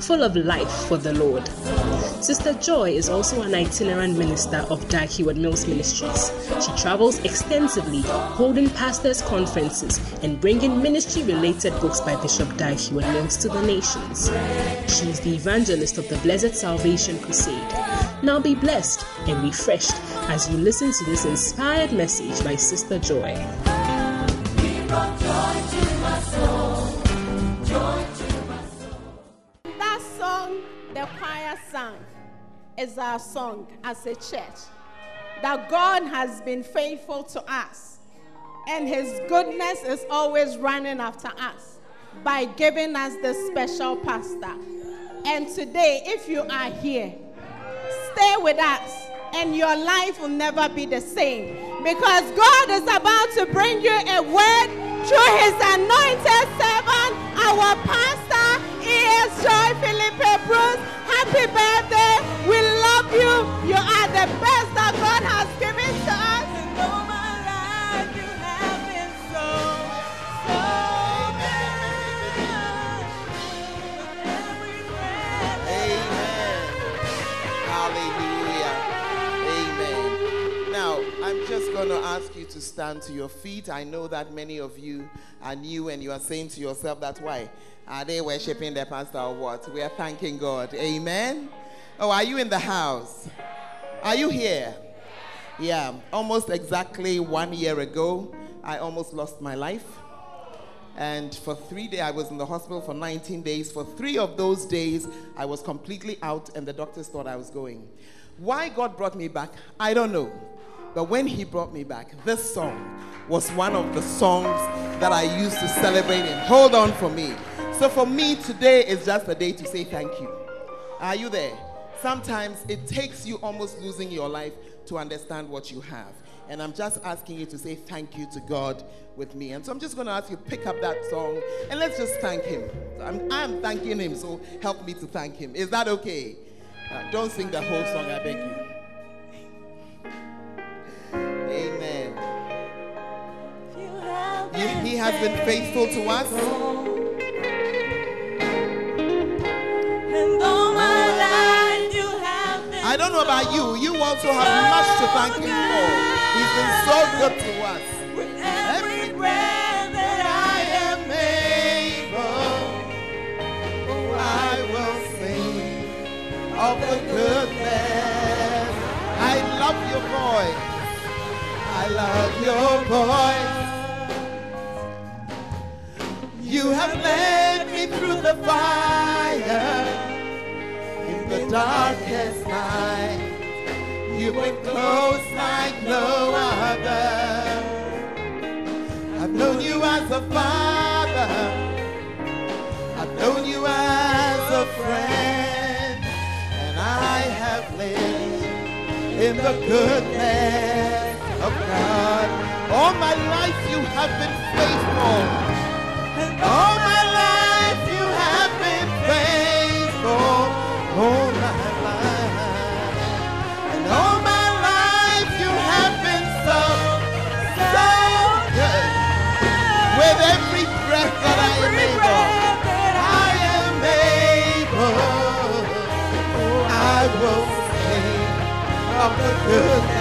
full of life for the Lord. Sister Joy is also an itinerant minister of Dag Heward Mills Ministries. She travels extensively, holding pastors' conferences and bringing ministry related books by Bishop Dag Heward Mills to the nations. She is the evangelist of the Blessed Salvation Crusade. Now be blessed and refreshed as you listen to this inspired message by Sister Joy. That song the choir sang is our song as a church. That God has been faithful to us, and His goodness is always running after us by giving us the special pastor. And today, if you are here, stay with us, and your life will never be the same because God is about to bring you a word through His anointed servant, our pastor. He is Joy Philippe Bruce. Happy birthday. We love you. You are the best that God has given to us. All I'm just going to ask you to stand to your feet. I know that many of you are new and you are saying to yourself, that's why. Are they worshiping their pastor or what? We are thanking God. Amen. Oh, are you in the house? Are you here? Yeah, almost exactly one year ago, I almost lost my life. And for three days, I was in the hospital for 19 days. For three of those days, I was completely out, and the doctors thought I was going. Why God brought me back, I don't know. But when He brought me back, this song was one of the songs that I used to celebrate in. Hold on for me. So for me, today is just a day to say thank you. Are you there? Sometimes it takes you almost losing your life to understand what you have. And I'm just asking you to say thank you to God with me. And so I'm just going to ask you to pick up that song and let's just thank Him. I'm, I'm thanking Him, so help me to thank Him. Is that okay? Uh, don't sing the whole song, I beg you. Amen. He, he has been faithful to us. And all my oh, life you have been I don't know about you, you also have much to thank Him for. He's been so good to us. with every breath that I am able, oh, I will sing of the goodness. I love your voice. I love your voice. You have led me through the fire in the darkest night. You've been close like no other. I've known you as a father. I've known you as a friend. And I have lived in the goodness of God. All my life you have been faithful. All my life you have been faithful. All my life. And all my life you have been so, so good. With every breath that I am able, I am able. I will sing of the goodness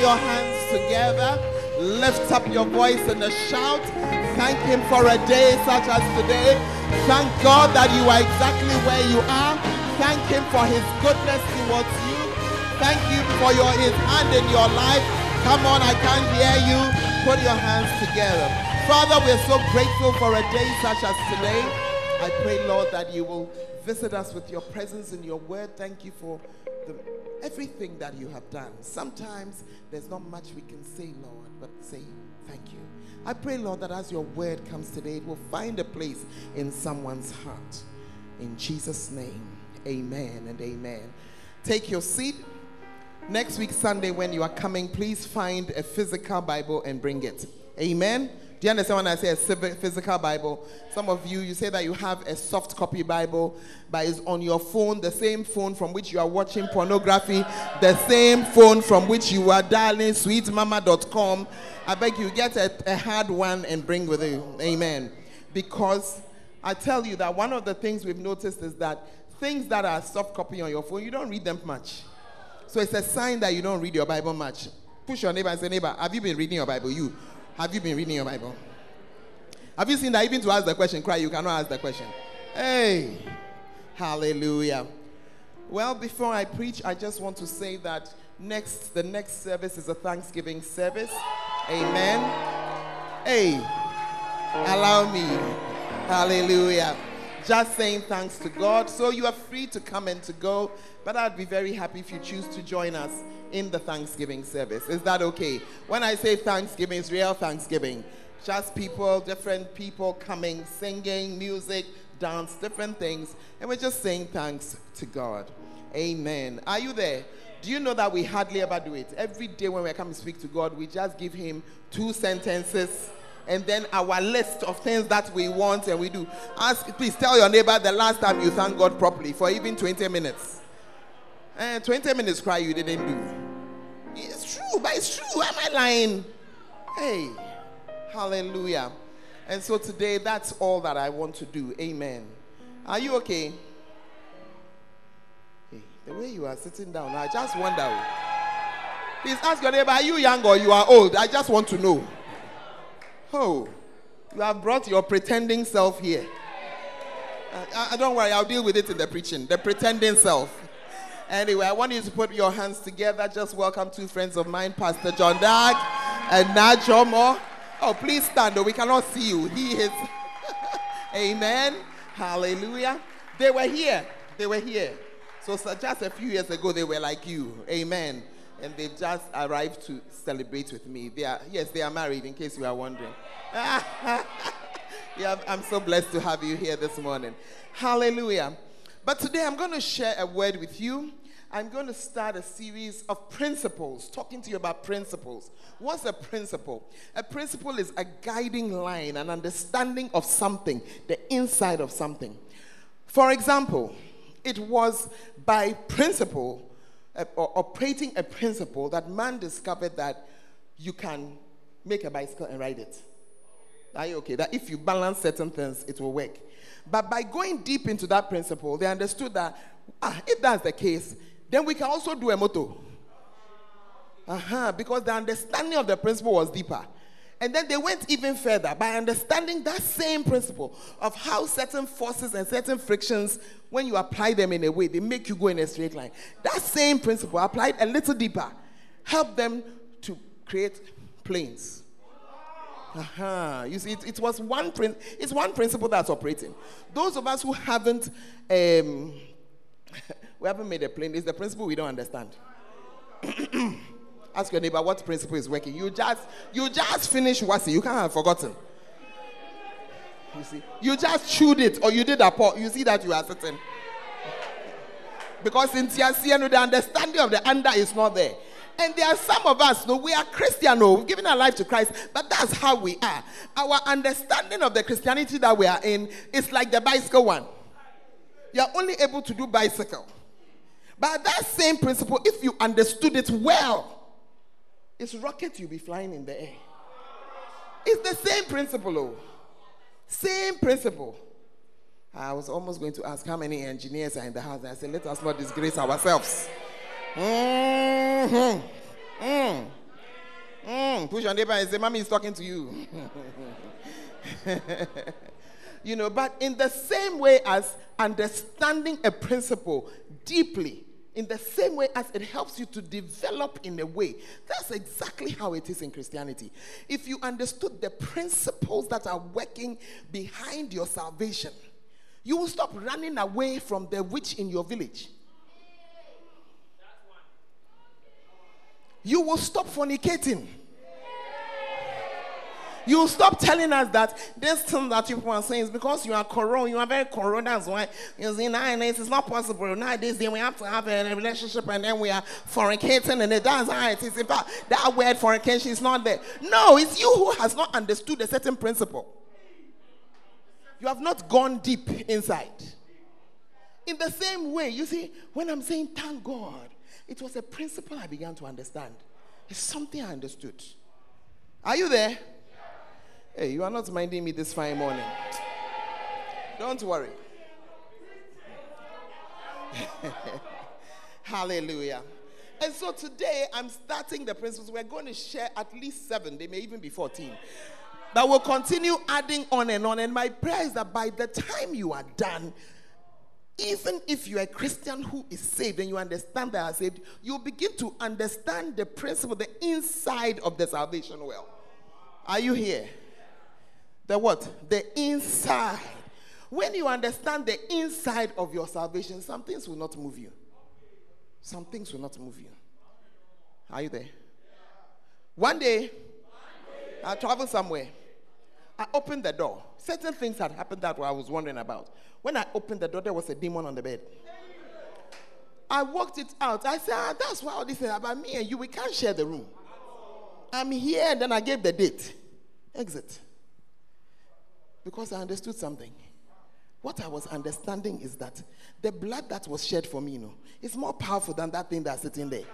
your hands together. Lift up your voice and a shout. Thank Him for a day such as today. Thank God that you are exactly where you are. Thank Him for His goodness towards you. Thank you for your His hand in your life. Come on, I can't hear you. put your hands together. Father, we're so grateful for a day such as today. I pray, Lord, that you will visit us with your presence and your word. Thank you for the, everything that you have done. Sometimes there's not much we can say, Lord, but say thank you. I pray, Lord, that as your word comes today, it will find a place in someone's heart. In Jesus' name, amen and amen. Take your seat. Next week, Sunday, when you are coming, please find a physical Bible and bring it. Amen. Do you understand when I say a physical Bible? Some of you, you say that you have a soft copy Bible, but it's on your phone, the same phone from which you are watching pornography, the same phone from which you are dialing sweetmama.com. I beg you, get a, a hard one and bring with you. Amen. Because I tell you that one of the things we've noticed is that things that are soft copy on your phone, you don't read them much. So it's a sign that you don't read your Bible much. Push your neighbor and say, Neighbor, have you been reading your Bible? You. Have you been reading your Bible? Have you seen that even to ask the question, cry, you cannot ask the question? Hey, hallelujah. Well, before I preach, I just want to say that next, the next service is a Thanksgiving service. Amen. Hey, allow me. Hallelujah. Just saying thanks to God. So you are free to come and to go, but I'd be very happy if you choose to join us in the Thanksgiving service. Is that okay? When I say Thanksgiving, it's real Thanksgiving. Just people, different people coming, singing, music, dance, different things. And we're just saying thanks to God. Amen. Are you there? Do you know that we hardly ever do it? Every day when we come to speak to God, we just give Him two sentences and then our list of things that we want and we do. Ask, please tell your neighbor the last time you thank God properly for even 20 minutes. And eh, 20 minutes cry you didn't do. It's true, but it's true. Am I lying? Hey, hallelujah. And so today, that's all that I want to do. Amen. Are you okay? Hey, the way you are sitting down, I just wonder. Please ask your neighbor, are you young or you are old? I just want to know. Oh, you have brought your pretending self here. Uh, don't worry, I'll deal with it in the preaching. The pretending self. Anyway, I want you to put your hands together. Just welcome two friends of mine, Pastor John Dag and Najomo. Oh, please stand, though. We cannot see you. He is. Amen. Hallelujah. They were here. They were here. So, so, just a few years ago, they were like you. Amen. And they've just arrived to celebrate with me. They are, yes, they are married, in case you are wondering. yeah, I'm so blessed to have you here this morning. Hallelujah. But today I'm going to share a word with you. I'm going to start a series of principles, talking to you about principles. What's a principle? A principle is a guiding line, an understanding of something, the inside of something. For example, it was by principle, operating a principle, that man discovered that you can make a bicycle and ride it. Are you okay? That if you balance certain things, it will work. But by going deep into that principle, they understood that ah, if that's the case, then we can also do a moto. Uh-huh, because the understanding of the principle was deeper. And then they went even further by understanding that same principle of how certain forces and certain frictions, when you apply them in a way, they make you go in a straight line. That same principle applied a little deeper helped them to create planes. Uh-huh. You see, it, it was one prin- it's one principle that's operating. Those of us who haven't um, we haven't made a plane, it's the principle we don't understand. Ask your neighbor what principle is working. You just you just finished what's You can't have forgotten. You see, you just chewed it or you did a pot. You see that you are certain. Because in TSC, the understanding of the under is not there. And there are some of us, no, we are Christian, no, we've given our life to Christ, but that's how we are. Our understanding of the Christianity that we are in is like the bicycle one. You're only able to do bicycle. But that same principle, if you understood it well, it's rocket you'll be flying in the air. It's the same principle, oh. Same principle. I was almost going to ask how many engineers are in the house. I said, let us not disgrace ourselves. Mm-hmm. Mm. Mm. Push your neighbor and say, Mommy is talking to you. you know, but in the same way as understanding a principle deeply in the same way as it helps you to develop in a way. That's exactly how it is in Christianity. If you understood the principles that are working behind your salvation, you will stop running away from the witch in your village. You will stop fornicating. You stop telling us that this thing that you people are saying is because you are corona, you are very corona. That's why you see nowadays it's not possible. Nowadays then we have to have a relationship and then we are fornicating and that's how it is. In fact, that word fornication is not there. No, it's you who has not understood a certain principle. You have not gone deep inside. In the same way, you see, when I'm saying thank God, it was a principle I began to understand. It's something I understood. Are you there? Hey, you are not minding me this fine morning. Don't worry. Hallelujah. And so today I'm starting the principles. We're going to share at least seven, they may even be 14. But we'll continue adding on and on. And my prayer is that by the time you are done, even if you are a Christian who is saved and you understand that are saved, you begin to understand the principle, the inside of the salvation well. Are you here? The what? The inside. When you understand the inside of your salvation, some things will not move you. Some things will not move you. Are you there? One day, I traveled somewhere. I opened the door. Certain things had happened that I was wondering about. When I opened the door, there was a demon on the bed. I walked it out. I said, ah, That's why all this is about me and you. We can't share the room. I'm here, and then I gave the date. Exit because I understood something. What I was understanding is that the blood that was shed for me, you know, is more powerful than that thing that's sitting there.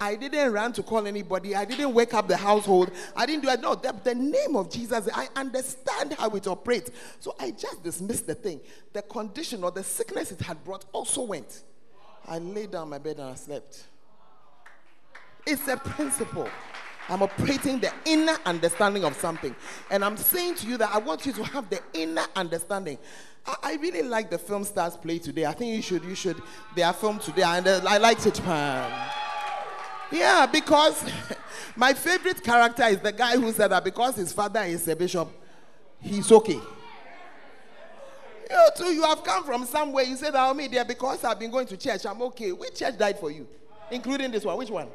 I didn't run to call anybody. I didn't wake up the household. I didn't do it. No, the, the name of Jesus, I understand how it operates. So I just dismissed the thing. The condition or the sickness it had brought also went. I lay down my bed and I slept. It's a principle. I'm operating the inner understanding of something. And I'm saying to you that I want you to have the inner understanding. I, I really like the film stars play today. I think you should, you should, they are filmed today. And uh, I liked it, man. Yeah, because my favorite character is the guy who said that because his father is a bishop, he's okay. You too, you have come from somewhere. You said, oh, me there because I've been going to church. I'm okay. Which church died for you? Including this one. Which one?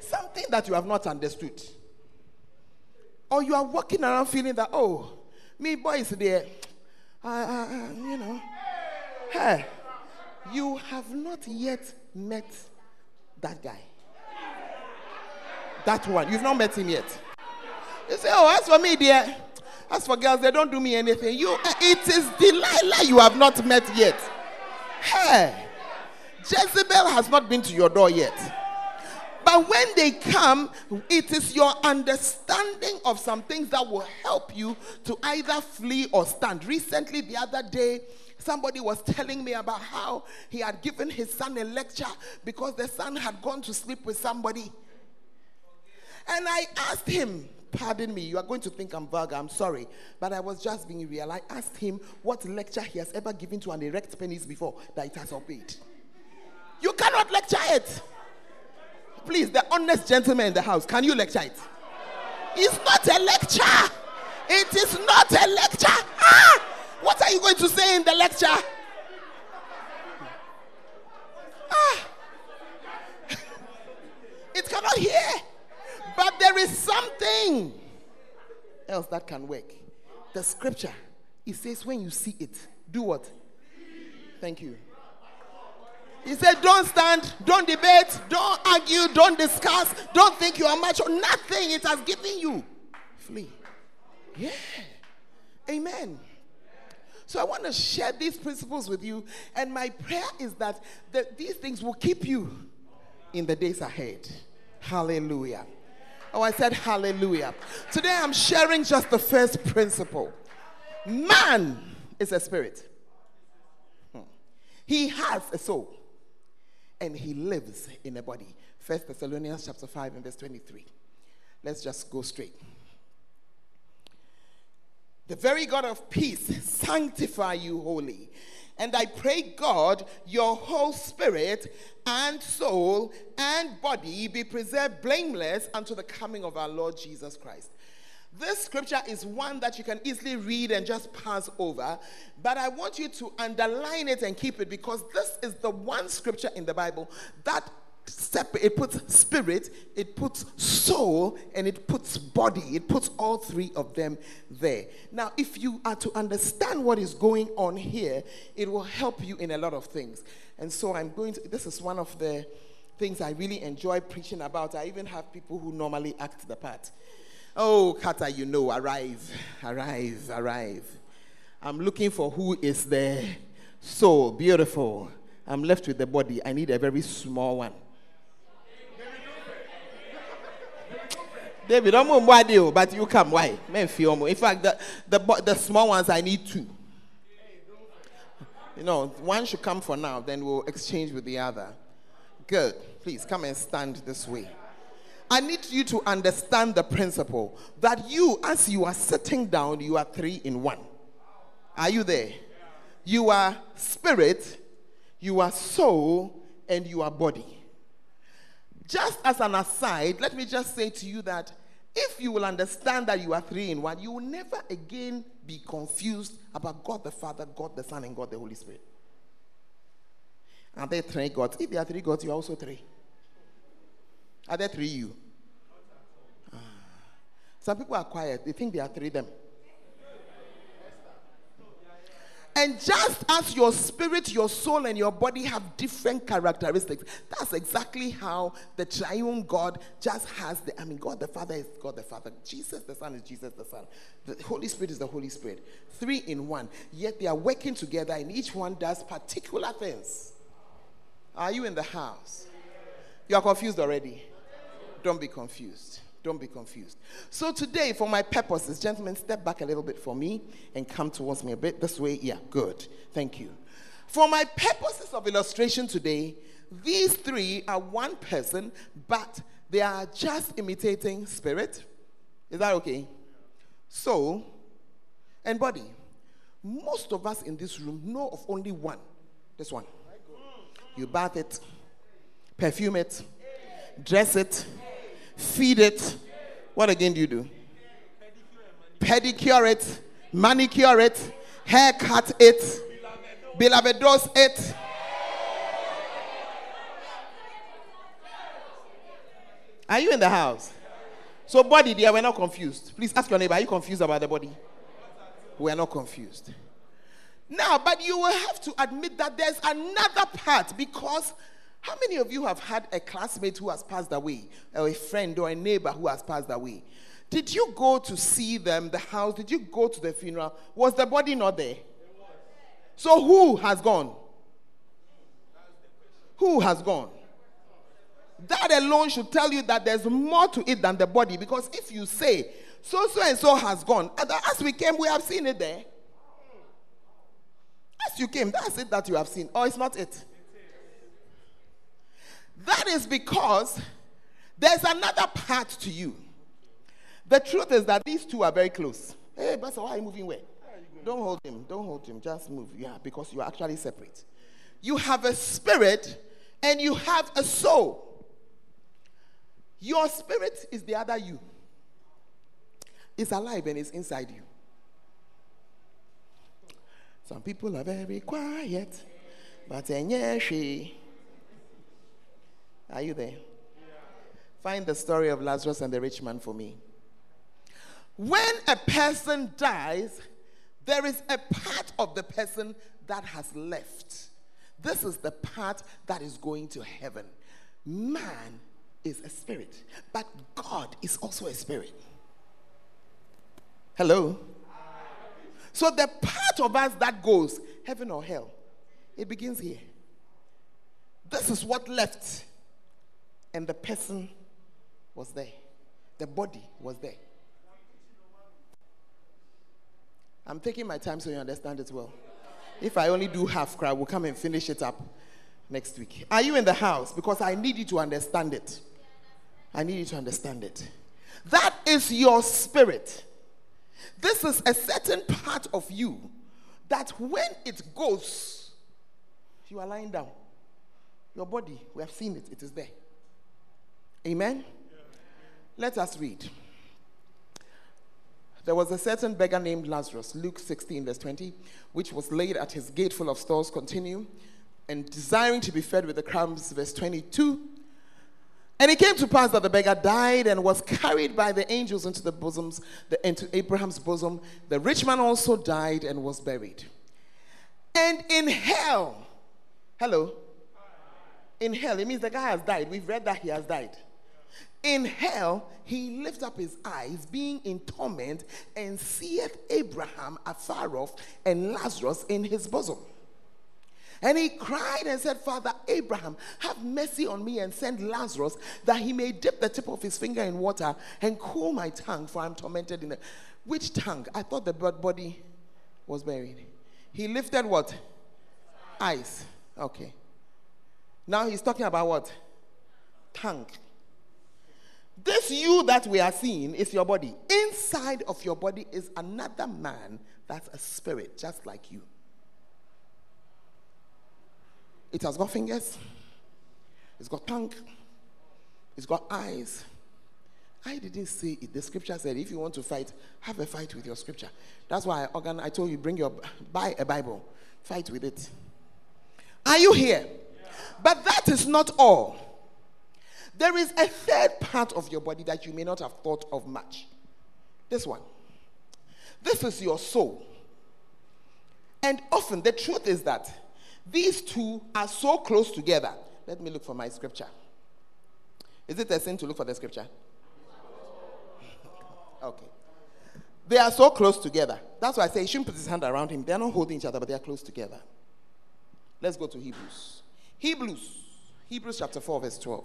Something that you have not understood. Or you are walking around feeling that, oh, me boy is there. Uh, you know. Hey, you have not yet met that guy. That one. You've not met him yet. You say, oh, as for me, dear. As for girls, they don't do me anything. You, it is Delilah you have not met yet. Hey, Jezebel has not been to your door yet. But when they come, it is your understanding of some things that will help you to either flee or stand. Recently, the other day, somebody was telling me about how he had given his son a lecture because the son had gone to sleep with somebody. And I asked him, Pardon me, you are going to think I'm vulgar, I'm sorry. But I was just being real. I asked him what lecture he has ever given to an erect penis before that it has obeyed. You cannot lecture it. Please, the honest gentleman in the house, can you lecture it? It's not a lecture. It is not a lecture. Ah! What are you going to say in the lecture? Ah! it cannot hear. But there is something else that can work. The scripture, it says, when you see it, do what? Thank you. He said, Don't stand, don't debate, don't argue, don't discuss, don't think you are macho. Nothing it has given you. Flee. Yeah. Amen. So I want to share these principles with you. And my prayer is that the, these things will keep you in the days ahead. Hallelujah. Oh, I said hallelujah. Today I'm sharing just the first principle. Man is a spirit. Hmm. He has a soul and he lives in a body. First Thessalonians chapter 5 and verse 23. Let's just go straight. The very God of peace sanctify you wholly, And I pray, God, your whole spirit and soul and body be preserved blameless unto the coming of our Lord Jesus Christ. This scripture is one that you can easily read and just pass over, but I want you to underline it and keep it because this is the one scripture in the Bible that separate it puts spirit it puts soul and it puts body. It puts all three of them there. Now if you are to understand what is going on here it will help you in a lot of things. And so i'm going to this is one of the things i really enjoy preaching about. I even have people who normally act the part oh kata you know arrive arrive arrive i'm looking for who is the soul beautiful i'm left with the body i need a very small one David, I'm on deal, but you come. Why? In fact, the, the, the small ones, I need two. You know, one should come for now, then we'll exchange with the other. Good. Please come and stand this way. I need you to understand the principle that you, as you are sitting down, you are three in one. Are you there? You are spirit, you are soul, and you are body. Just as an aside, let me just say to you that if you will understand that you are three in one, you will never again be confused about God the Father, God the Son, and God the Holy Spirit. Are there three gods? If there are three gods, you are also three. Are there three you? Ah. Some people are quiet, they think they are three them. And just as your spirit, your soul, and your body have different characteristics, that's exactly how the triune God just has the. I mean, God the Father is God the Father. Jesus the Son is Jesus the Son. The Holy Spirit is the Holy Spirit. Three in one. Yet they are working together, and each one does particular things. Are you in the house? You are confused already? Don't be confused. Don't be confused. So, today, for my purposes, gentlemen, step back a little bit for me and come towards me a bit this way. Yeah, good. Thank you. For my purposes of illustration today, these three are one person, but they are just imitating spirit. Is that okay? Soul and body. Most of us in this room know of only one. This one. You bath it, perfume it, dress it feed it. What again do you do? Pedicure it, manicure it, haircut it, beloved dose it. Are you in the house? So, body, there, we're not confused. Please ask your neighbor, are you confused about the body? We're not confused. Now, but you will have to admit that there's another part because how many of you have had a classmate who has passed away, or a friend or a neighbor who has passed away? Did you go to see them, the house? Did you go to the funeral? Was the body not there? So who has gone? Who has gone? That alone should tell you that there's more to it than the body. Because if you say, so, so, and so has gone, as we came, we have seen it there. As you came, that's it that you have seen. Or it's not it. That is because there's another part to you. The truth is that these two are very close. Hey, Pastor, why are you moving where? Don't hold him. Don't hold him. Just move. Yeah, because you are actually separate. You have a spirit and you have a soul. Your spirit is the other you. It's alive and it's inside you. Some people are very quiet, but she are you there? Find the story of Lazarus and the rich man for me. When a person dies, there is a part of the person that has left. This is the part that is going to heaven. Man is a spirit, but God is also a spirit. Hello? So the part of us that goes, heaven or hell, it begins here. This is what left and the person was there. The body was there. I'm taking my time so you understand it well. If I only do half cry, we'll come and finish it up next week. Are you in the house? Because I need you to understand it. I need you to understand it. That is your spirit. This is a certain part of you that when it goes, You are lying down. Your body, we have seen it, it is there. Amen? Let us read. There was a certain beggar named Lazarus, Luke 16, verse 20, which was laid at his gate full of stores, continue, and desiring to be fed with the crumbs, verse 22. And it came to pass that the beggar died and was carried by the angels into the bosoms, the, into Abraham's bosom. The rich man also died and was buried. And in hell, hello, in hell, it means the guy has died. We've read that he has died. In hell, he lifts up his eyes, being in torment, and seeth Abraham afar off and Lazarus in his bosom. And he cried and said, Father Abraham, have mercy on me and send Lazarus that he may dip the tip of his finger in water and cool my tongue, for I'm tormented in the. Which tongue? I thought the body was buried. He lifted what? Eyes. Okay. Now he's talking about what? Tongue. This you that we are seeing is your body. Inside of your body is another man that's a spirit, just like you. It has got fingers, it's got tongue, it's got eyes. I didn't say it. The scripture said if you want to fight, have a fight with your scripture. That's why I, organ, I told you bring your buy a Bible, fight with it. Are you here? Yeah. But that is not all. There is a third part of your body that you may not have thought of much. This one. This is your soul. And often the truth is that these two are so close together. Let me look for my scripture. Is it a sin to look for the scripture? okay. They are so close together. That's why I say he shouldn't put his hand around him. They're not holding each other, but they are close together. Let's go to Hebrews. Hebrews. Hebrews chapter 4, verse 12.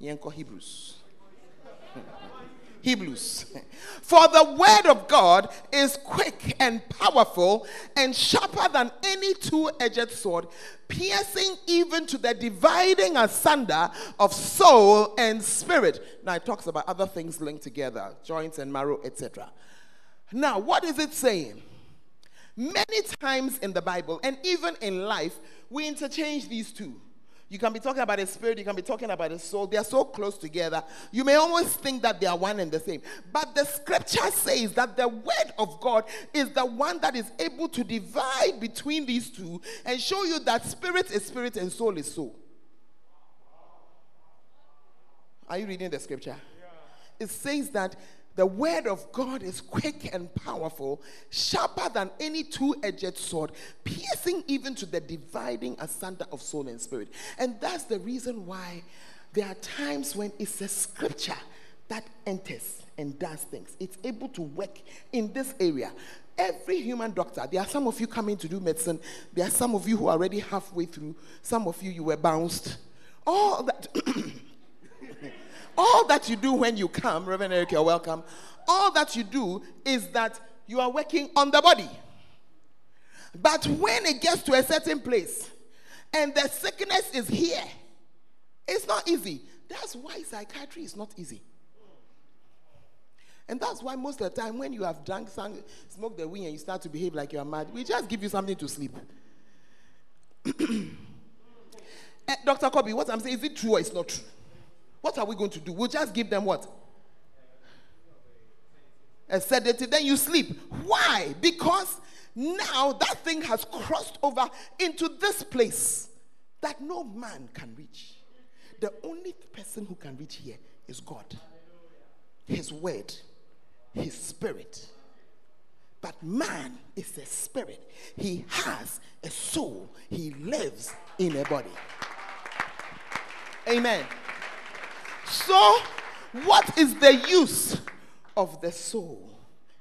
Yenko Hebrews. Hebrews. For the word of God is quick and powerful and sharper than any two edged sword, piercing even to the dividing asunder of soul and spirit. Now it talks about other things linked together, joints and marrow, etc. Now, what is it saying? Many times in the Bible and even in life, we interchange these two. You can be talking about a spirit, you can be talking about a soul. They are so close together. You may almost think that they are one and the same. But the scripture says that the word of God is the one that is able to divide between these two and show you that spirit is spirit and soul is soul. Are you reading the scripture? It says that the word of God is quick and powerful, sharper than any two edged sword, piercing even to the dividing asunder of soul and spirit. And that's the reason why there are times when it's a scripture that enters and does things. It's able to work in this area. Every human doctor, there are some of you coming to do medicine, there are some of you who are already halfway through, some of you, you were bounced. All that. All that you do when you come, Reverend Eric, you're welcome. All that you do is that you are working on the body. But when it gets to a certain place and the sickness is here, it's not easy. That's why psychiatry is not easy. And that's why most of the time, when you have drunk, smoked the weed, and you start to behave like you're mad, we just give you something to sleep. Eh, Dr. Kobe, what I'm saying, is it true or it's not true? What are we going to do? We'll just give them what? A sedative, then you sleep. Why? Because now that thing has crossed over into this place that no man can reach. The only person who can reach here is God, His Word, His Spirit. But man is a spirit, he has a soul, he lives in a body. Amen. So, what is the use of the soul?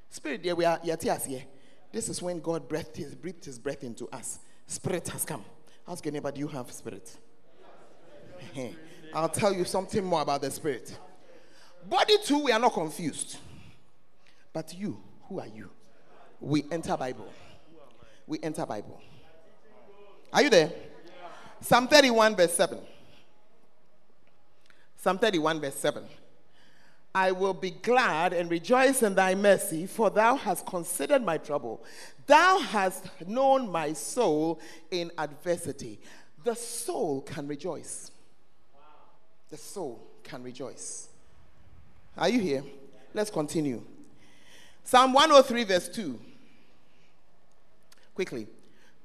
Spirit, here we are, here. This is when God breathed his, breathed his breath into us. Spirit has come. Ask anybody, you have spirit? I'll tell you something more about the spirit. Body too, we are not confused. But you, who are you? We enter Bible. We enter Bible. Are you there? Psalm 31, verse 7. Psalm 31, verse 7. I will be glad and rejoice in thy mercy, for thou hast considered my trouble. Thou hast known my soul in adversity. The soul can rejoice. The soul can rejoice. Are you here? Let's continue. Psalm 103, verse 2. Quickly.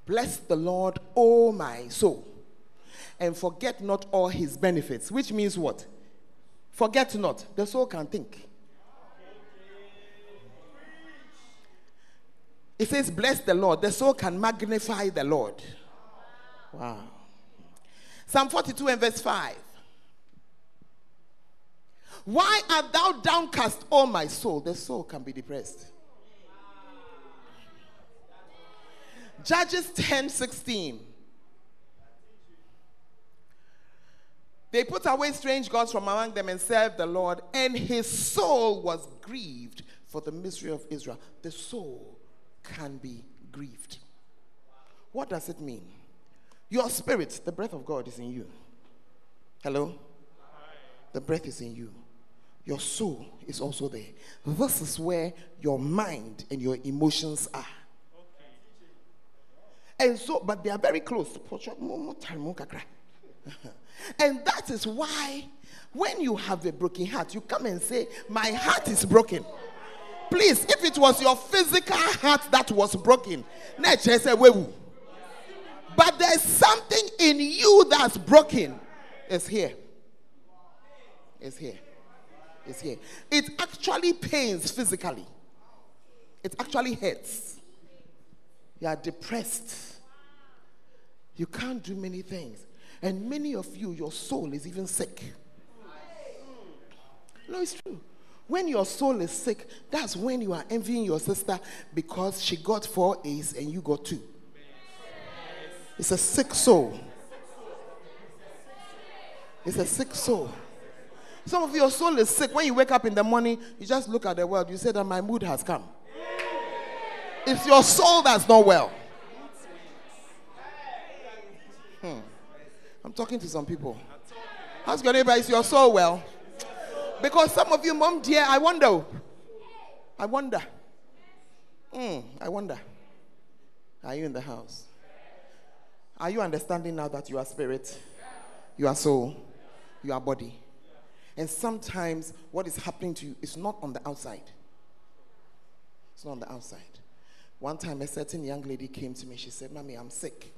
Bless the Lord, O my soul, and forget not all his benefits, which means what? Forget not. The soul can think. It says, Bless the Lord. The soul can magnify the Lord. Wow. Psalm 42 and verse 5. Why art thou downcast, O my soul? The soul can be depressed. Judges 10 16. They put away strange gods from among them and served the Lord, and his soul was grieved for the mystery of Israel. The soul can be grieved. What does it mean? Your spirit, the breath of God is in you. Hello? The breath is in you your soul is also there. This is where your mind and your emotions are. And so, but they are very close. and that is why when you have a broken heart, you come and say, My heart is broken. Please, if it was your physical heart that was broken, but there's something in you that's broken. It's here. It's here is here. It actually pains physically, it actually hurts. You are depressed. You can't do many things. And many of you, your soul is even sick. No, it's true. When your soul is sick, that's when you are envying your sister because she got four A's and you got two. It's a sick soul. It's a sick soul. Some of your soul is sick. When you wake up in the morning, you just look at the world. You say that my mood has come. It's your soul that's not well. Hmm. I'm talking to some people. How's your neighbor? Is your soul well? Because some of you, mom, dear, I wonder. I wonder. Hmm. I wonder. Are you in the house? Are you understanding now that you are spirit, you are soul, you are body? And sometimes what is happening to you is not on the outside. It's not on the outside. One time, a certain young lady came to me. She said, Mommy, I'm sick.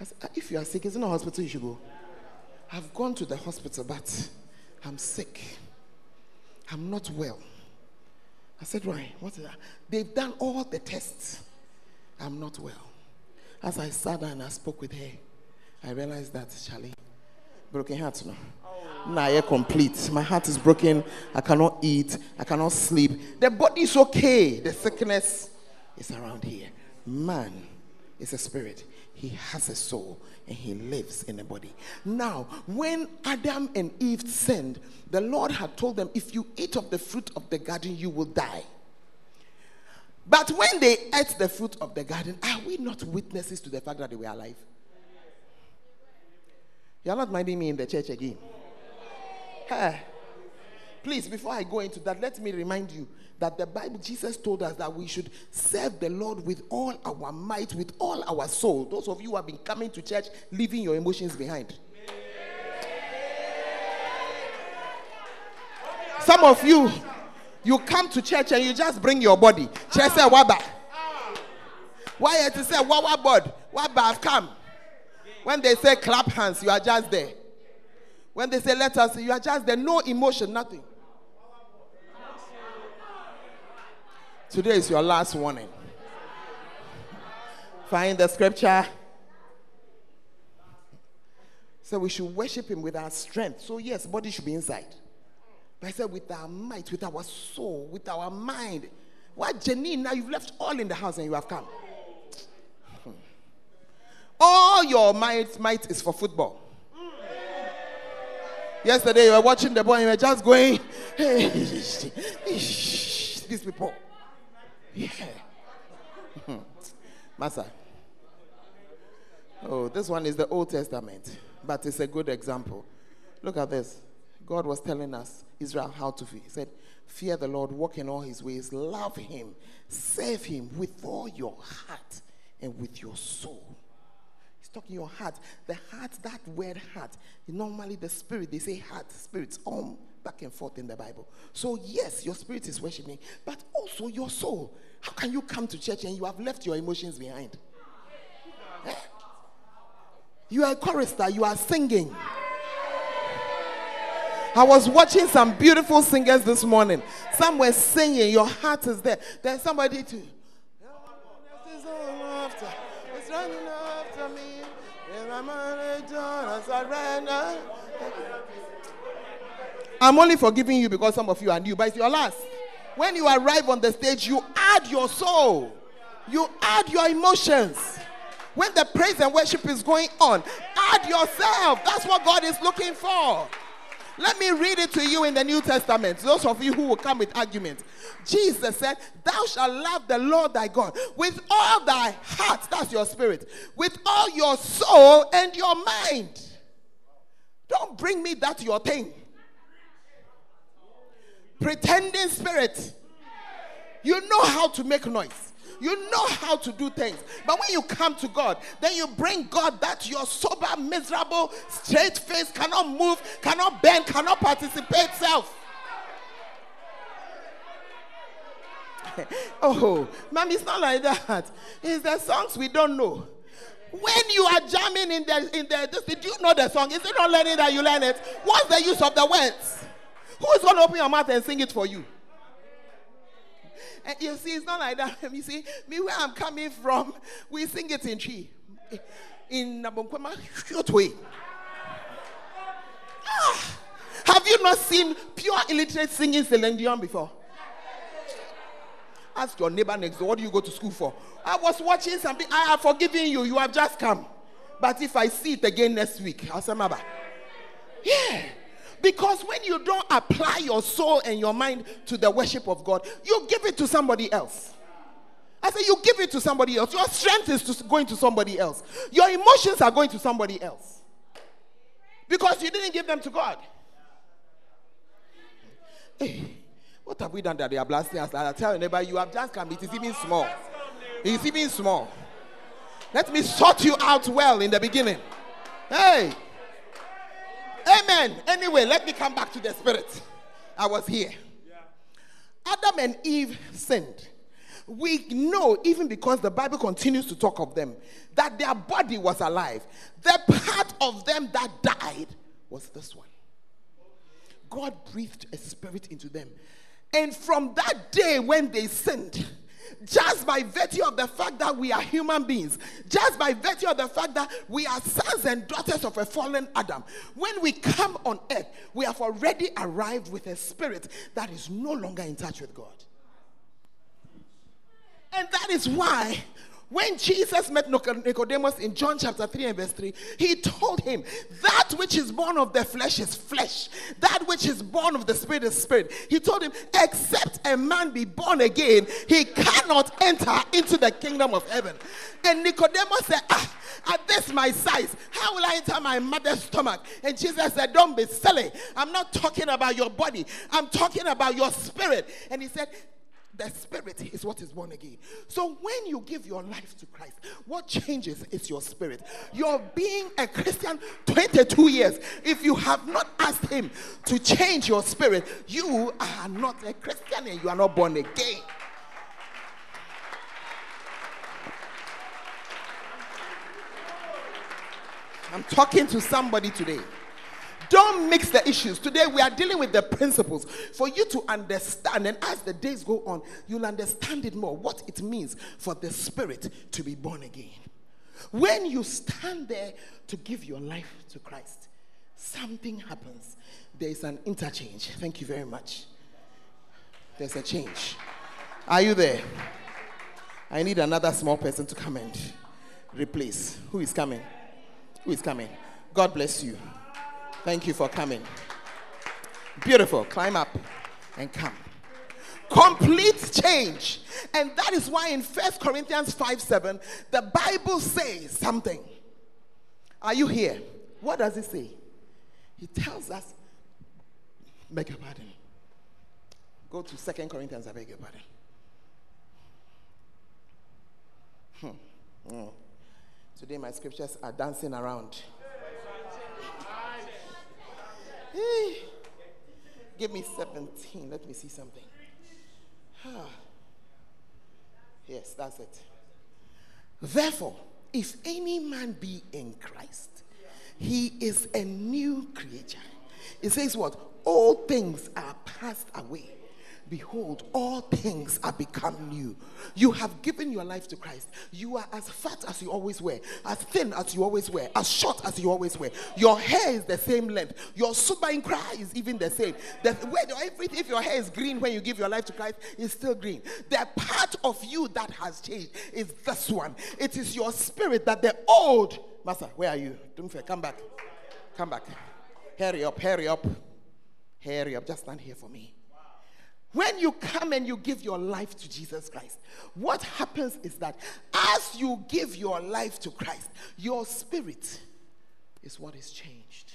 I said, ah, If you are sick, isn't a hospital you should go? I've gone to the hospital, but I'm sick. I'm not well. I said, Why? What is that? They've done all the tests. I'm not well. As I sat down and I spoke with her, I realized that, Charlie, broken heart now. Oh. Now complete. My heart is broken. I cannot eat. I cannot sleep. The body is okay. The sickness is around here. Man is a spirit. He has a soul and he lives in a body. Now, when Adam and Eve sinned, the Lord had told them, if you eat of the fruit of the garden, you will die. But when they ate the fruit of the garden, are we not witnesses to the fact that they were alive? You're not minding me in the church again. Hey. Please, before I go into that, let me remind you that the Bible, Jesus told us that we should serve the Lord with all our might, with all our soul. Those of you who have been coming to church, leaving your emotions behind. Some of you, you come to church and you just bring your body. Church say, Waba. Why you to say, Wawa bod? Waba, come. When they say clap hands, you are just there. When they say let us, you are just there, no emotion, nothing. Today is your last warning. Find the scripture. So we should worship him with our strength. So, yes, body should be inside. But I said, with our might, with our soul, with our mind. Why, Janine, now you've left all in the house and you have come. Hmm. All your might, might is for football. Yesterday you were watching the ball and you were just going, hey, these people. Yeah. Massa. Oh, this one is the Old Testament, but it's a good example. Look at this. God was telling us, Israel, how to fear. He said, Fear the Lord, walk in all his ways, love him, serve him with all your heart and with your soul. He's talking your heart. The heart, that word heart, normally the spirit, they say heart, spirits, um, back and forth in the Bible. So, yes, your spirit is worshiping, but also your soul. How can you come to church and you have left your emotions behind? Eh? You are a chorister, you are singing. I was watching some beautiful singers this morning. Some were singing, your heart is there. Then somebody to. It's running after me. I'm only forgiving you because some of you are new, but it's your last. When you arrive on the stage, you add your soul, you add your emotions. When the praise and worship is going on, add yourself. That's what God is looking for. Let me read it to you in the New Testament. Those of you who will come with arguments. Jesus said, Thou shalt love the Lord thy God with all thy heart, that's your spirit, with all your soul and your mind. Don't bring me that your thing. Pretending spirit. You know how to make noise. You know how to do things. But when you come to God, then you bring God that your sober, miserable, straight face cannot move, cannot bend, cannot participate self. oh, mom, it's not like that. It's the songs we don't know. When you are jamming in the in the this, did you know the song? Is it not learning that you learn it? What's the use of the words? Who is going to open your mouth and sing it for you? And you see, it's not like that. You see, me where I'm coming from, we sing it in Twi. In Nabonkwema, short way. Ah, have you not seen pure illiterate singing Celine before? Ask your neighbor next door, what do you go to school for? I was watching something. I have forgiven you. You have just come. But if I see it again next week, I'll say, Maba. Yeah. Because when you don't apply your soul and your mind to the worship of God, you give it to somebody else. I say you give it to somebody else. Your strength is going to somebody else. Your emotions are going to somebody else. Because you didn't give them to God. Hey, what have we done that they are blasting us? I tell you, neighbor, you have just come. It is even small. It is even small. Let me sort you out well in the beginning. Hey. Amen. Anyway, let me come back to the spirit. I was here. Adam and Eve sinned. We know, even because the Bible continues to talk of them, that their body was alive. The part of them that died was this one. God breathed a spirit into them. And from that day when they sinned, just by virtue of the fact that we are human beings, just by virtue of the fact that we are sons and daughters of a fallen Adam, when we come on earth, we have already arrived with a spirit that is no longer in touch with God. And that is why when Jesus met Nicodemus in John chapter 3 and verse 3, he told him, That which is born of the flesh is flesh, that which is born of the spirit is spirit. He told him, Except a man be born again, he cannot enter into the kingdom of heaven. And Nicodemus said, Ah, at this my size, how will I enter my mother's stomach? And Jesus said, Don't be silly. I'm not talking about your body, I'm talking about your spirit. And he said, the spirit is what is born again. So when you give your life to Christ, what changes is your spirit. You're being a Christian 22 years. If you have not asked Him to change your spirit, you are not a Christian and you are not born again. I'm talking to somebody today. Don't mix the issues. Today we are dealing with the principles for you to understand. And as the days go on, you'll understand it more what it means for the spirit to be born again. When you stand there to give your life to Christ, something happens. There is an interchange. Thank you very much. There's a change. Are you there? I need another small person to come and replace. Who is coming? Who is coming? God bless you. Thank you for coming. Beautiful. Climb up and come. Complete change. And that is why in First Corinthians 5 7, the Bible says something. Are you here? What does it say? He tells us Beg your pardon. Go to Second Corinthians, I beg your pardon. Hmm. Oh. Today my scriptures are dancing around. Hey. Give me 17. Let me see something. Yes, that's it. Therefore, if any man be in Christ, he is a new creature. It says what? All things are passed away. Behold, all things are become new. You have given your life to Christ. You are as fat as you always were, as thin as you always were, as short as you always were. Your hair is the same length. Your super in Christ is even the same. The, if your hair is green when you give your life to Christ, it's still green. The part of you that has changed is this one. It is your spirit that the old Master, where are you? Don't fear. Come back. Come back. Hurry up, hurry up. Hurry up. Just stand here for me. When you come and you give your life to Jesus Christ, what happens is that as you give your life to Christ, your spirit is what is changed.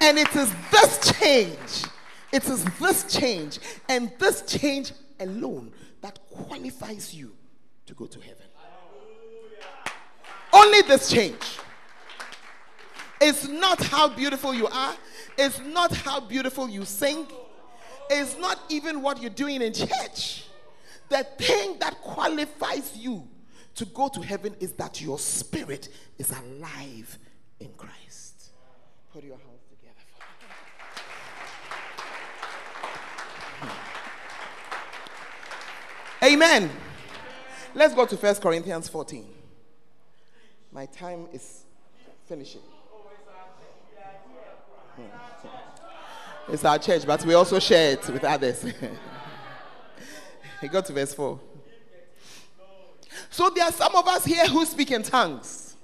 And it is this change, it is this change, and this change alone that qualifies you to go to heaven. Only this change. It's not how beautiful you are. It's not how beautiful you sing. It's not even what you're doing in church. The thing that qualifies you to go to heaven is that your spirit is alive in Christ. Put your hands together for me. Hmm. Amen. Let's go to First Corinthians 14. My time is finishing. Hmm. It's our church, but we also share it with others. he got to verse 4. So there are some of us here who speak in tongues.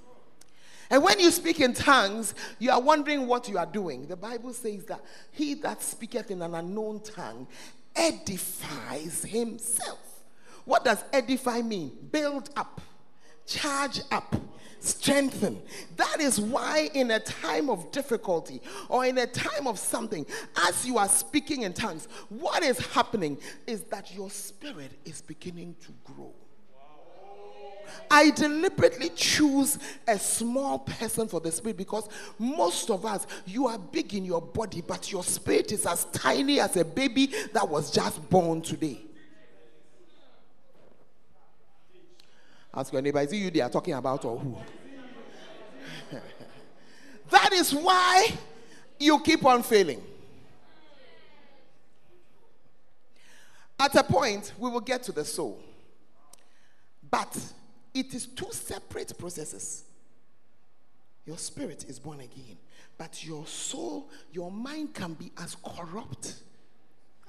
And when you speak in tongues, you are wondering what you are doing. The Bible says that he that speaketh in an unknown tongue edifies himself. What does edify mean? Build up, charge up, strengthen. That is why, in a time of difficulty or in a time of something, as you are speaking in tongues, what is happening is that your spirit is beginning to grow. I deliberately choose a small person for the spirit because most of us, you are big in your body, but your spirit is as tiny as a baby that was just born today. Ask your neighbor, is it you they are talking about or who? that is why you keep on failing. At a point, we will get to the soul. But it is two separate processes. Your spirit is born again, but your soul, your mind can be as corrupt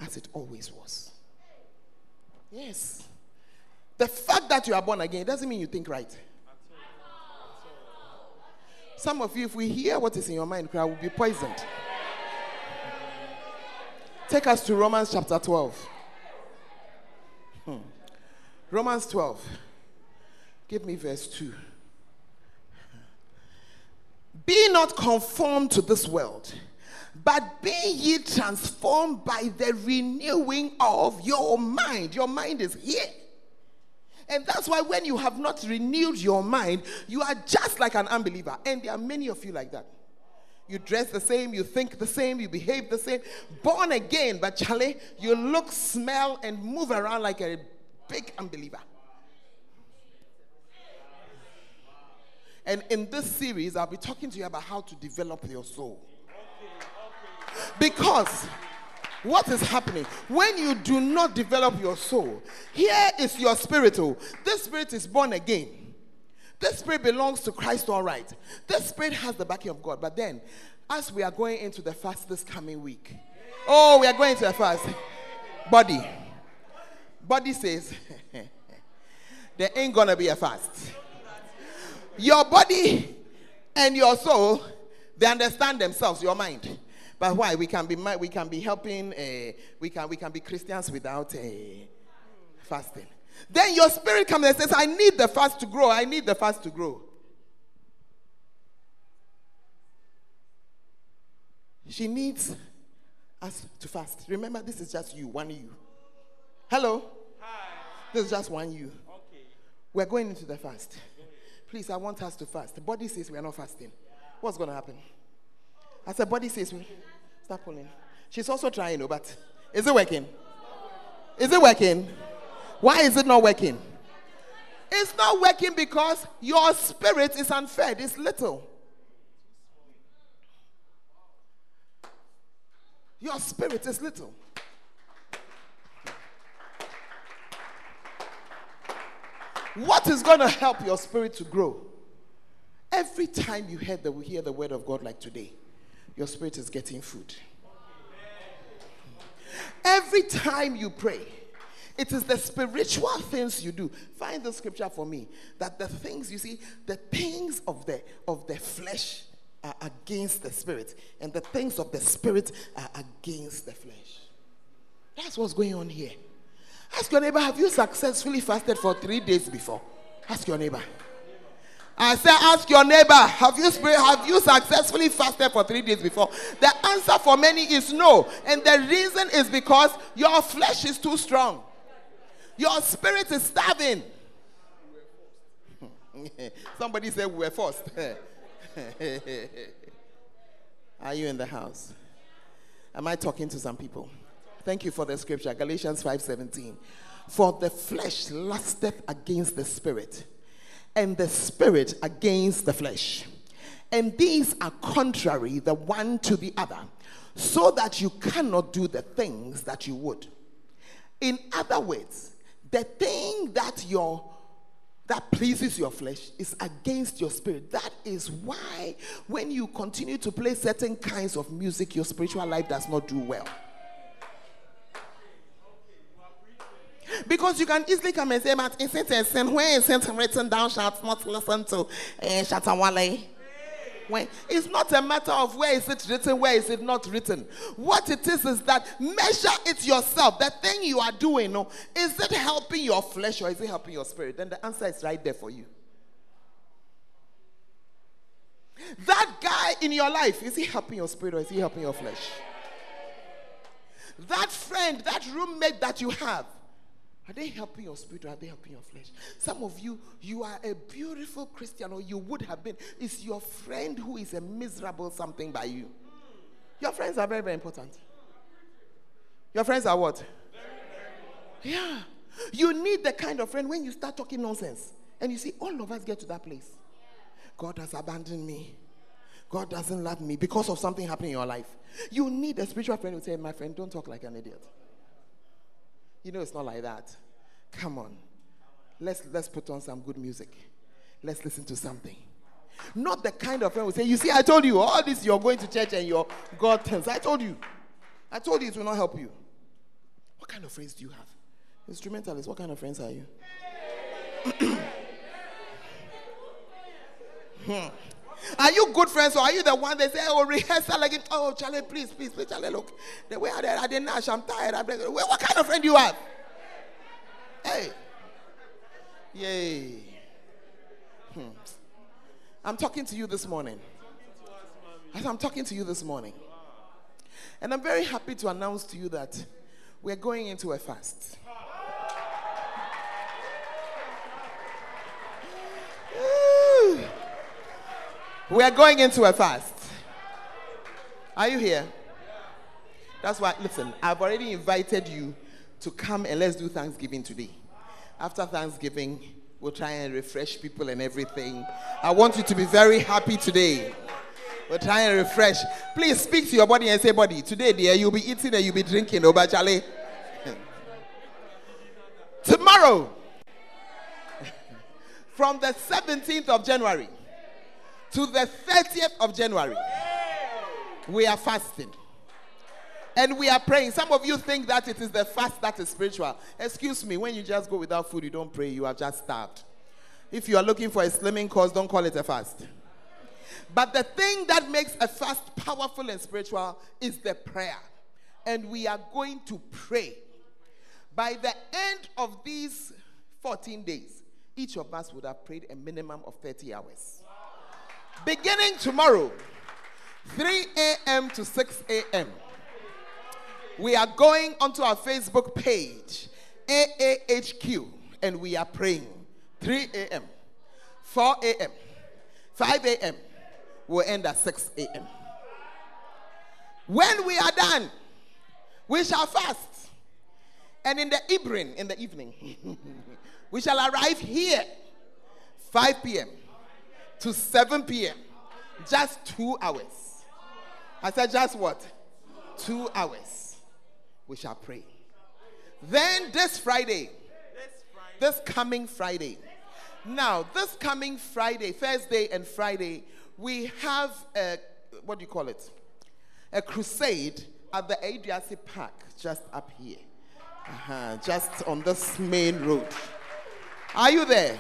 as it always was. Yes. The fact that you are born again doesn't mean you think right. Some of you, if we hear what is in your mind, we will be poisoned. Take us to Romans chapter 12. Hmm. Romans 12. Give me verse 2. Be not conformed to this world, but be ye transformed by the renewing of your mind. Your mind is here. And that's why when you have not renewed your mind, you are just like an unbeliever. And there are many of you like that. You dress the same, you think the same, you behave the same. Born again, but Charlie, you look, smell, and move around like a big unbeliever. And in this series, I'll be talking to you about how to develop your soul. Because what is happening when you do not develop your soul? Here is your spiritual. Oh. This spirit is born again. This spirit belongs to Christ, all right. This spirit has the backing of God. But then, as we are going into the fast this coming week, oh, we are going to the fast. Body. Body says, there ain't gonna be a fast. Your body and your soul, they understand themselves, your mind. But why? We can be we can be helping. Uh, we can we can be Christians without uh, fasting. Then your spirit comes and says, "I need the fast to grow. I need the fast to grow." She needs us to fast. Remember, this is just you, one you. Hello? Hi. This is just one you. Okay. We're going into the fast. Please, I want us to fast. The body says we are not fasting. What's going to happen? I said, body says we. Stop pulling. She's also trying, oh, but is it working? Is it working? Why is it not working? It's not working because your spirit is unfed, it's little. Your spirit is little. What is going to help your spirit to grow? Every time you hear the, hear the word of God like today, your spirit is getting food. Every time you pray, it is the spiritual things you do. Find the scripture for me that the things you see, the things of the of the flesh are against the spirit, and the things of the spirit are against the flesh. That's what's going on here. Ask your neighbor, have you successfully fasted for three days before? Ask your neighbor. I said, ask your neighbor, have you have you successfully fasted for three days before? The answer for many is no. And the reason is because your flesh is too strong. Your spirit is starving. Somebody said we were forced. Are you in the house? Am I talking to some people? Thank you for the scripture, Galatians 5:17. For the flesh lusteth against the spirit, and the spirit against the flesh. And these are contrary the one to the other, so that you cannot do the things that you would. In other words, the thing that your that pleases your flesh is against your spirit. That is why when you continue to play certain kinds of music, your spiritual life does not do well. Because you can easily come and say, but isn't it sin? Where is it written down? Shalt not listen to uh, Shatta Wale. When it's not a matter of where is it written, where is it not written. What it is is that measure it yourself. The thing you are doing, no, is it helping your flesh or is it helping your spirit? Then the answer is right there for you. That guy in your life, is he helping your spirit or is he helping your flesh? That friend, that roommate that you have, are they helping your spirit or are they helping your flesh? Some of you, you are a beautiful Christian or you would have been. It's your friend who is a miserable something by you. Your friends are very, very important. Your friends are what? Yeah. You need the kind of friend when you start talking nonsense. And you see, all of us get to that place. God has abandoned me. God doesn't love me because of something happening in your life. You need a spiritual friend who say, My friend, don't talk like an idiot. You know it's not like that. Come on. Let's let's put on some good music. Let's listen to something. Not the kind of friend who say, You see, I told you all this you're going to church and your God things. I told you. I told you it will not help you. What kind of friends do you have? Instrumentalists, what kind of friends are you? hmm. Are you good friends or are you the one that say, oh, rehearsal again? Oh, Charlie, please, please, please, Charlie, look. The way I, did I didn't Nash, I'm tired. I'm, like, what kind of friend do you have? Hey. Yay. Hmm. I'm talking to you this morning. I'm talking to you this morning. And I'm very happy to announce to you that we're going into a fast. We are going into a fast. Are you here? That's why, listen, I've already invited you to come and let's do Thanksgiving today. After Thanksgiving, we'll try and refresh people and everything. I want you to be very happy today. We'll try and refresh. Please speak to your body and say, Body, today, dear, you'll be eating and you'll be drinking. Oh, Oba Charlie. Tomorrow, from the 17th of January, to the 30th of January, we are fasting. And we are praying. Some of you think that it is the fast that is spiritual. Excuse me, when you just go without food, you don't pray, you are just starved. If you are looking for a slimming course, don't call it a fast. But the thing that makes a fast powerful and spiritual is the prayer. And we are going to pray. By the end of these 14 days, each of us would have prayed a minimum of 30 hours. Beginning tomorrow, 3 a.m. to 6 a.m. We are going onto our Facebook page, AAHQ, and we are praying 3 a.m., 4 a.m., 5 a.m. We'll end at 6 a.m. When we are done, we shall fast. And in the evening, in the evening, we shall arrive here 5 p.m. to 7 p.m. Just two hours. I said, just what? Two hours. We shall pray. Then this Friday, this coming Friday. Now, this coming Friday, Thursday and Friday, we have a, what do you call it? A crusade at the Adriasi Park, just up here. Uh-huh, just on this main road. Are you there?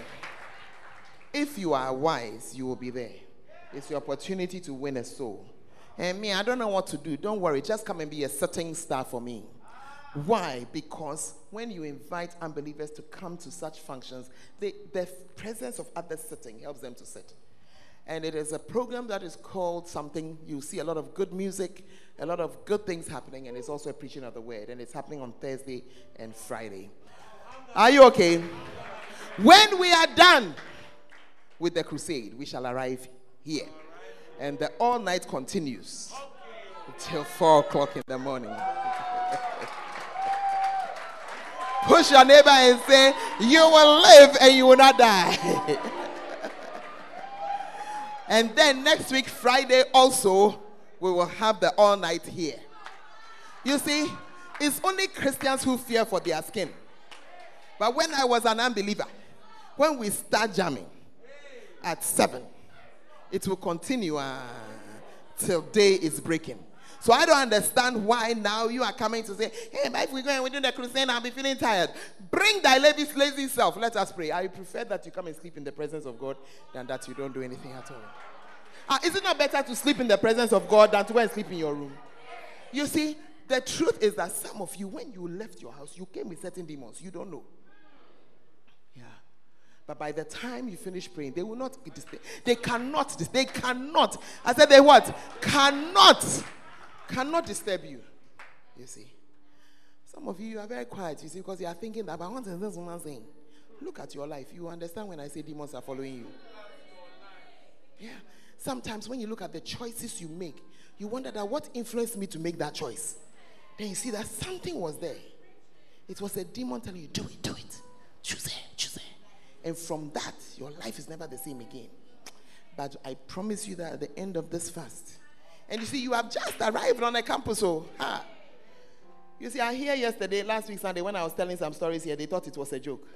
If you are wise, you will be there. It's your opportunity to win a soul. And me, I don't know what to do. Don't worry. Just come and be a setting star for me. Why? Because when you invite unbelievers to come to such functions, they, the presence of others sitting helps them to sit. And it is a program that is called something, you see a lot of good music, a lot of good things happening, and it's also a preaching of the word. And it's happening on Thursday and Friday. Are you okay? When we are done with the crusade, we shall arrive here. And the all night continues until 4 o'clock in the morning. Push your neighbor and say, You will live and you will not die. and then next week, Friday, also, we will have the all night here. You see, it's only Christians who fear for their skin. But when I was an unbeliever, when we start jamming at 7, it will continue uh, till day is breaking. So I don't understand why now you are coming to say, hey, if we're going, we're doing the crusade, I'll be feeling tired. Bring thy lazy, lazy self. Let us pray. I prefer that you come and sleep in the presence of God than that you don't do anything at all. Uh, is it not better to sleep in the presence of God than to go and sleep in your room? You see, the truth is that some of you, when you left your house, you came with certain demons. You don't know. But by the time you finish praying, they will not. They cannot. They cannot. I said they what? Cannot cannot disturb you. You see. Some of you, you are very quiet, you see, because you are thinking that, but what is this woman saying? Look at your life. You understand when I say demons are following you. Yeah. Sometimes when you look at the choices you make, you wonder that what influenced me to make that choice. Then you see that something was there. It was a demon telling you, do it, do it. Choose it, choose it. And from that, your life is never the same again. But I promise you that at the end of this fast, and you see, you have just arrived on the campus. So, oh, ha. You see, I hear yesterday, last week Sunday, when I was telling some stories here, they thought it was a joke.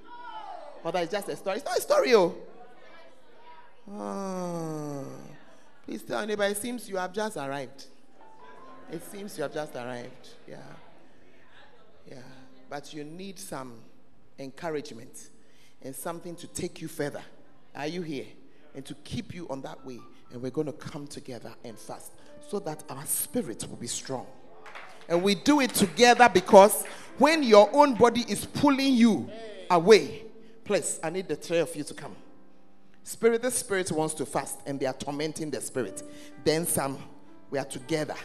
But it's just a story. It's not a story, oh. oh. Please tell anybody, it seems you have just arrived. It seems you have just arrived. Yeah. Yeah. But you need some encouragement and something to take you further. Are you here? And to keep you on that way. And we're going to come together and fast so that our spirit will be strong. And we do it together because when your own body is pulling you away, please, I need the three of you to come. Spirit, the spirit wants to fast and they are tormenting the spirit. Then some, we are together.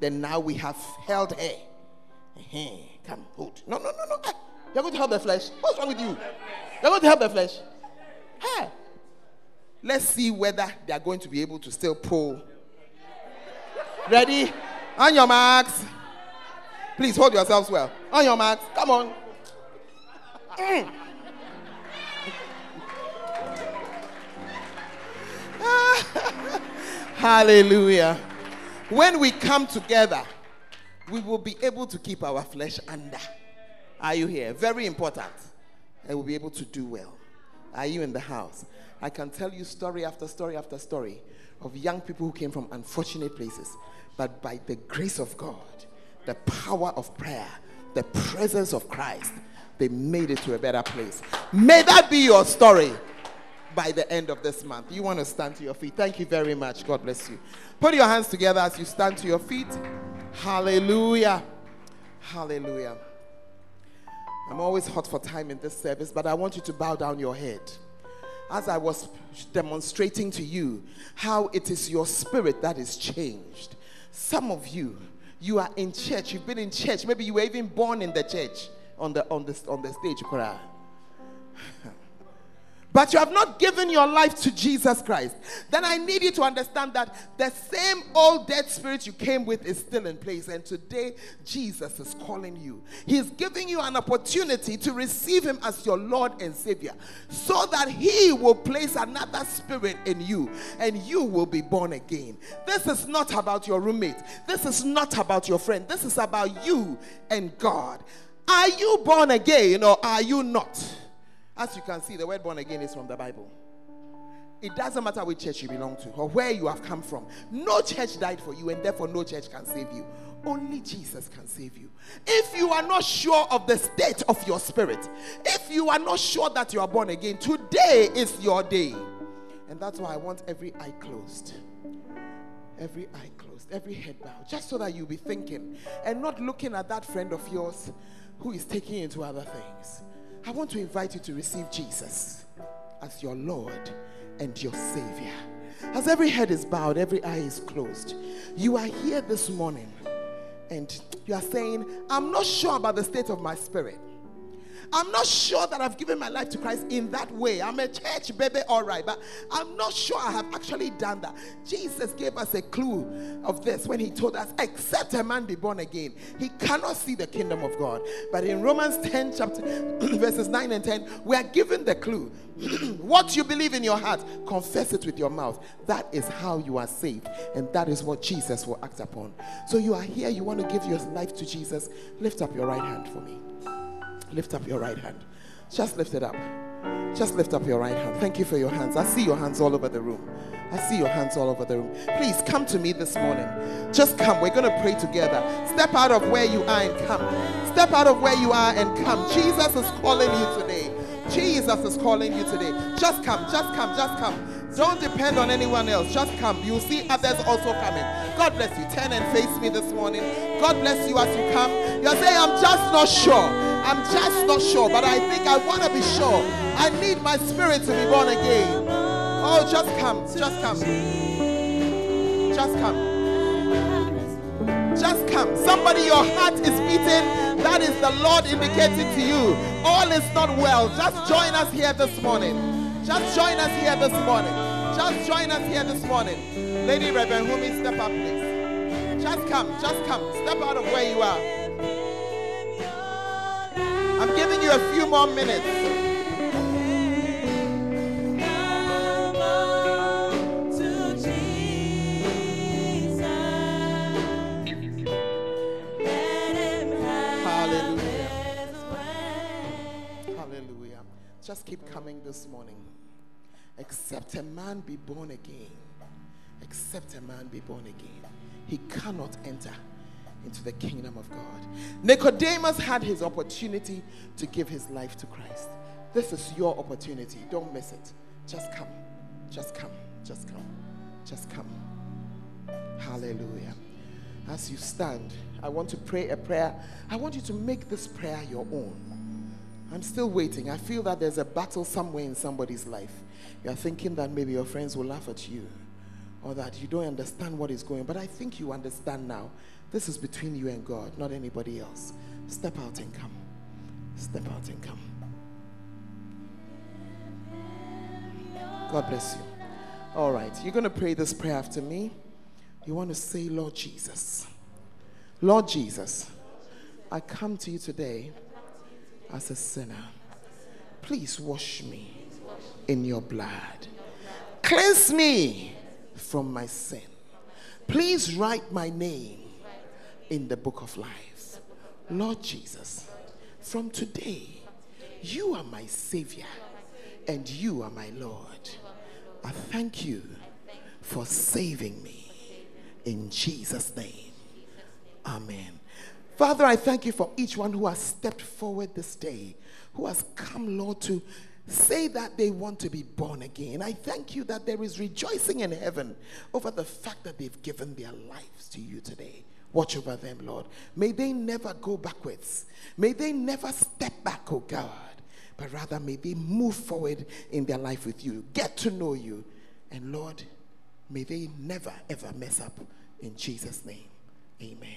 Then now we have held. Uh-huh. Come, hold. No, no, no, no. You're going to help the flesh. What's wrong with you? You're going to help the flesh. Hey. Let's see whether they are going to be able to still pull Ready? On your marks. Please hold yourselves well. On your marks. Come on. Mm. Hallelujah. When we come together, we will be able to keep our flesh under. Are you here? Very important. And we'll be able to do well. Are you in the house? I can tell you story after story after story of young people who came from unfortunate places but by the grace of God, the power of prayer, the presence of Christ, they made it to a better place. May that be your story by the end of this month. You want to stand to your feet. Thank you very much. God bless you. Put your hands together as you stand to your feet. Hallelujah. Hallelujah. I'm always hot for time in this service, but I want you to bow down your head. as I was demonstrating to you how it is your spirit that is changed. Some of you, you are in church, you've been in church, maybe you were even born in the church on the on the on the stage choir. but you have not given your life to Jesus Christ, then I need you to understand that the same old dead spirit you came with is still in place. And today, Jesus is calling you. He's giving you an opportunity to receive Him as your Lord and Savior so that He will place another spirit in you and you will be born again. This is not about your roommate, this is not about your friend, this is about you and God. Are you born again or are you not? As you can see, the word born again is from the Bible. It doesn't matter which church you belong to or where you have come from. No church died for you, and therefore no church can save you. Only Jesus can save you. If you are not sure of the state of your spirit, if you are not sure that you are born again, today is your day. And that's why I want every eye closed. Every eye closed, every head bowed, just so that you'll be thinking and not looking at that friend of yours who is taking into other things. I want to invite you to receive Jesus as your Lord and your Savior. As every head is bowed, every eye is closed, you are here this morning and you are saying, I'm not sure about the state of my spirit. I'm not sure that I've given my life to Christ in that way. I'm a church baby, all right, but I'm not sure I have actually done that. Jesus gave us a clue of this when he told us, except a man be born again, he cannot see the kingdom of God. But in Romans 10, chapter verses 9 and 10, we are given the clue. what you believe in your heart, confess it with your mouth. That is how you are saved, and that is what Jesus will act upon. So you are here, you want to give your life to Jesus, lift up your right hand for me. Lift up your right hand. Just lift it up. Just lift up your right hand. Thank you for your hands. I see your hands all over the room. I see your hands all over the room. Please come to me this morning. Just come. We're going to pray together. Step out of where you are and come. Step out of where you are and come. Jesus is calling you today. Jesus is calling you today. Just come. Just come. Just come. Don't depend on anyone else. Just come. You'll see others also coming. God bless you. Turn and face me this morning. God bless you as you come. You're saying, I'm just not sure. I'm just not sure, but I think I want to be sure. I need my spirit to be born again. Oh, just come. Just come. Just come. Just come. Somebody, your heart is beating. That is the Lord indicating to you. All is not well. Just join us here this morning. Just join us here this morning. Just join us here this morning. Lady Reverend Humi, step up, please. Just come. Just come. Step out of where you are. I'm giving you a few more minutes. Just keep coming this morning. Except a man be born again. Except a man be born again. He cannot enter into the kingdom of God. Nicodemus had his opportunity to give his life to Christ. This is your opportunity. Don't miss it. Just come. Just come. Just come. Just come. Hallelujah. As you stand, I want to pray a prayer. I want you to make this prayer your own. I'm still waiting. I feel that there's a battle somewhere in somebody's life. You're thinking that maybe your friends will laugh at you or that you don't understand what is going But I think you understand now this is between you and God, not anybody else. Step out and come. Step out and come. God bless you. All right, you're going to pray this prayer after me. You want to say, Lord Jesus, Lord Jesus, I come to you today as a sinner. Please wash me in your blood. Cleanse me from my sin. Please write my name in the book of life. Lord Jesus, from today, you are my Savior and you are my Lord. I thank you for saving me in Jesus' name. Amen. Father, I thank you for each one who has stepped forward this day, who has come, Lord, to say that they want to be born again. I thank you that there is rejoicing in heaven over the fact that they've given their lives to you today. Watch over them, Lord. May they never go backwards. May they never step back, oh God. but rather may they move forward in their life with you, get to know you. And Lord, may they never, ever mess up. In Jesus' name, amen.